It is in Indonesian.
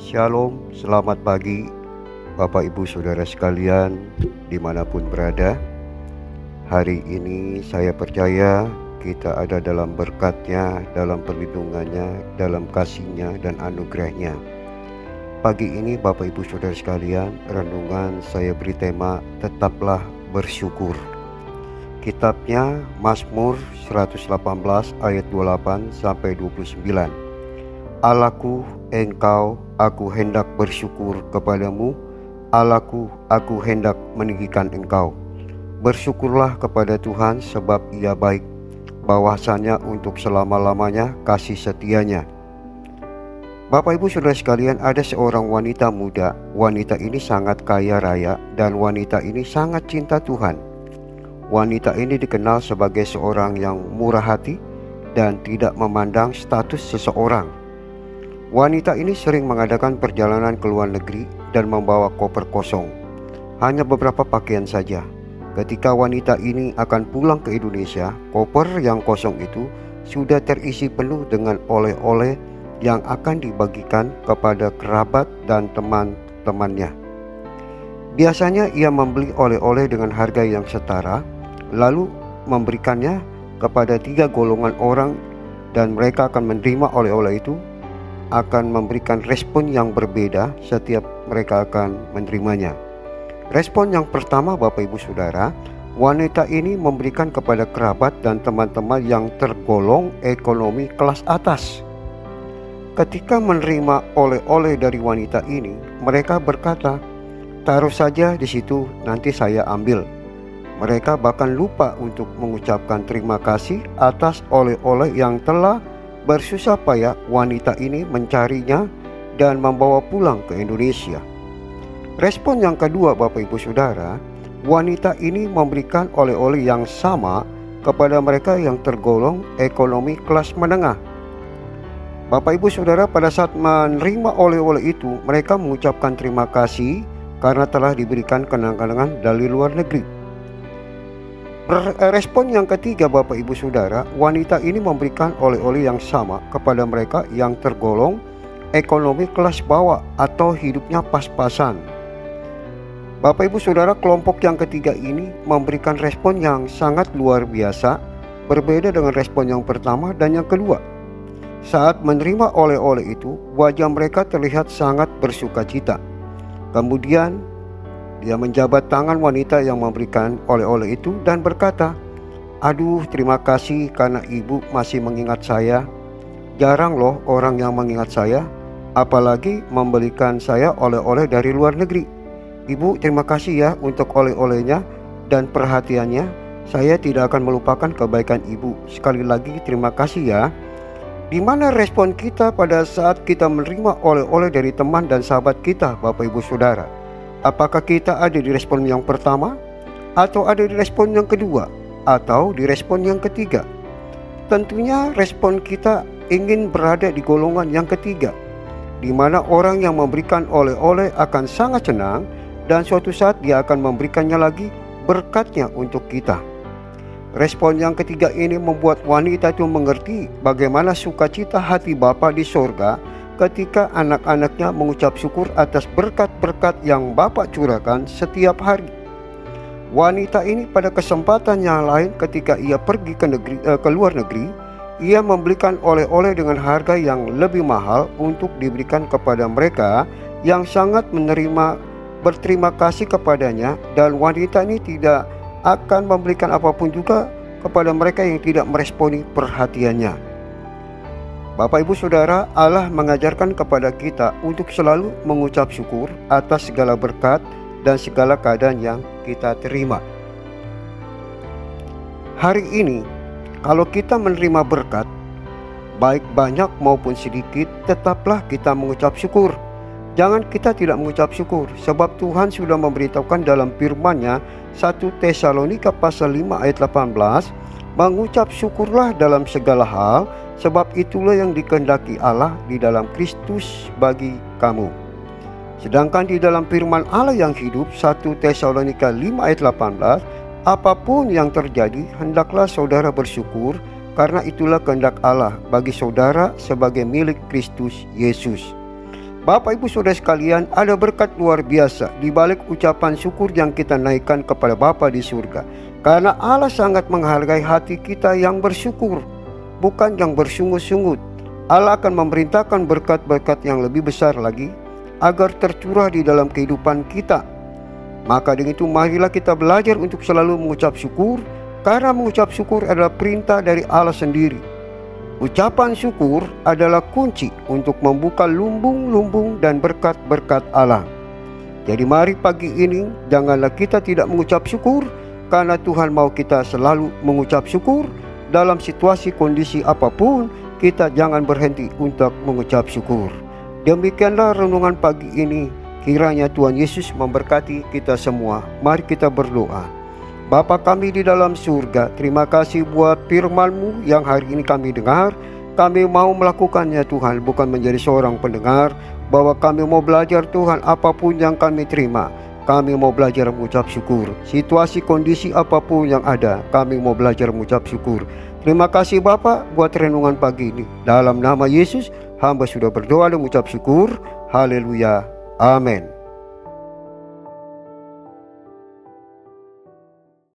Shalom, selamat pagi Bapak Ibu Saudara sekalian di mana pun berada. Hari ini saya percaya kita ada dalam berkatnya, dalam perlindungannya, dalam kasihnya dan anugerahnya. Pagi ini Bapak Ibu Saudara sekalian renungan saya beri tema Tetaplah Bersyukur. Kitabnya Mazmur 118 ayat 28 sampai 29 Allahku, engkau, aku hendak bersyukur kepadamu. Allahku, aku hendak meninggikan engkau. Bersyukurlah kepada Tuhan sebab ia baik. Bahwasannya untuk selama-lamanya kasih setianya. Bapak ibu saudara sekalian ada seorang wanita muda. Wanita ini sangat kaya raya dan wanita ini sangat cinta Tuhan. Wanita ini dikenal sebagai seorang yang murah hati dan tidak memandang status seseorang. Wanita ini sering mengadakan perjalanan ke luar negeri dan membawa koper kosong. Hanya beberapa pakaian saja. Ketika wanita ini akan pulang ke Indonesia, koper yang kosong itu sudah terisi penuh dengan oleh-oleh yang akan dibagikan kepada kerabat dan teman-temannya. Biasanya ia membeli oleh-oleh dengan harga yang setara, lalu memberikannya kepada tiga golongan orang dan mereka akan menerima oleh-oleh itu akan memberikan respon yang berbeda setiap mereka akan menerimanya. Respon yang pertama Bapak Ibu Saudara, wanita ini memberikan kepada kerabat dan teman-teman yang tergolong ekonomi kelas atas. Ketika menerima oleh-oleh dari wanita ini, mereka berkata, "Taruh saja di situ, nanti saya ambil." Mereka bahkan lupa untuk mengucapkan terima kasih atas oleh-oleh yang telah Bersusah payah wanita ini mencarinya dan membawa pulang ke Indonesia. Respon yang kedua Bapak Ibu Saudara, wanita ini memberikan oleh-oleh yang sama kepada mereka yang tergolong ekonomi kelas menengah. Bapak Ibu Saudara pada saat menerima oleh-oleh itu mereka mengucapkan terima kasih karena telah diberikan kenang-kenangan dari luar negeri. Respon yang ketiga Bapak Ibu Saudara, wanita ini memberikan oleh-oleh yang sama kepada mereka yang tergolong ekonomi kelas bawah atau hidupnya pas-pasan. Bapak Ibu Saudara, kelompok yang ketiga ini memberikan respon yang sangat luar biasa, berbeda dengan respon yang pertama dan yang kedua. Saat menerima oleh-oleh itu, wajah mereka terlihat sangat bersuka cita. Kemudian dia menjabat tangan wanita yang memberikan oleh-oleh itu dan berkata, Aduh terima kasih karena ibu masih mengingat saya. Jarang loh orang yang mengingat saya, apalagi membelikan saya oleh-oleh dari luar negeri. Ibu terima kasih ya untuk oleh-olehnya dan perhatiannya. Saya tidak akan melupakan kebaikan ibu. Sekali lagi terima kasih ya. Di mana respon kita pada saat kita menerima oleh-oleh dari teman dan sahabat kita, Bapak Ibu Saudara? Apakah kita ada di respon yang pertama atau ada di respon yang kedua atau di respon yang ketiga? Tentunya respon kita ingin berada di golongan yang ketiga di mana orang yang memberikan oleh-oleh akan sangat senang dan suatu saat dia akan memberikannya lagi berkatnya untuk kita. Respon yang ketiga ini membuat wanita itu mengerti bagaimana sukacita hati Bapa di sorga ketika anak-anaknya mengucap syukur atas berkat-berkat yang Bapak curahkan setiap hari. Wanita ini pada kesempatan yang lain ketika ia pergi ke, negeri, eh, ke luar negeri, ia membelikan oleh-oleh dengan harga yang lebih mahal untuk diberikan kepada mereka yang sangat menerima berterima kasih kepadanya dan wanita ini tidak akan memberikan apa pun juga kepada mereka yang tidak meresponi perhatiannya. Bapak Ibu Saudara, Allah mengajarkan kepada kita untuk selalu mengucap syukur atas segala berkat dan segala keadaan yang kita terima. Hari ini, kalau kita menerima berkat, baik banyak maupun sedikit, tetaplah kita mengucap syukur. Jangan kita tidak mengucap syukur, sebab Tuhan sudah memberitahukan dalam firman-Nya 1 Tesalonika pasal 5 ayat 18, mengucap syukurlah dalam segala hal, Sebab itulah yang dikehendaki Allah di dalam Kristus bagi kamu. Sedangkan di dalam firman Allah yang hidup 1 Tesalonika 5 ayat 18, apa pun yang terjadi hendaklah saudara bersyukur karena itulah kehendak Allah bagi saudara sebagai milik Kristus Yesus. Bapak Ibu Saudara sekalian, ada berkat luar biasa di balik ucapan syukur yang kita naikkan kepada Bapa di surga. Karena Allah sangat menghargai hati kita yang bersyukur, bukan yang bersungut-sungut. Allah akan memerintahkan berkat-berkat yang lebih besar lagi agar tercurah di dalam kehidupan kita. Maka dengan itu marilah kita belajar untuk selalu mengucap syukur karena mengucap syukur adalah perintah dari Allah sendiri. Ucapan syukur adalah kunci untuk membuka lumbung-lumbung dan berkat-berkat Allah. Jadi mari pagi ini janganlah kita tidak mengucap syukur karena Tuhan mau kita selalu mengucap syukur dalam situasi kondisi apa pun kita jangan berhenti untuk mengucap syukur. Demikianlah renungan pagi ini. Kiranya Tuhan Yesus memberkati kita semua. Mari kita berdoa. Bapa kami di dalam surga, terima kasih buat firman-Mu yang hari ini kami dengar. Kami mau melakukannya Tuhan, bukan menjadi seorang pendengar, bahwa kami mau belajar Tuhan apa pun yang kami terima. Kami mau belajar mengucap syukur. Situasi kondisi apa pun yang ada, kami mau belajar mengucap syukur. Terima kasih Bapak buat renungan pagi ini. Dalam nama Yesus, hamba sudah berdoa dan mengucap syukur. Haleluya. Amin.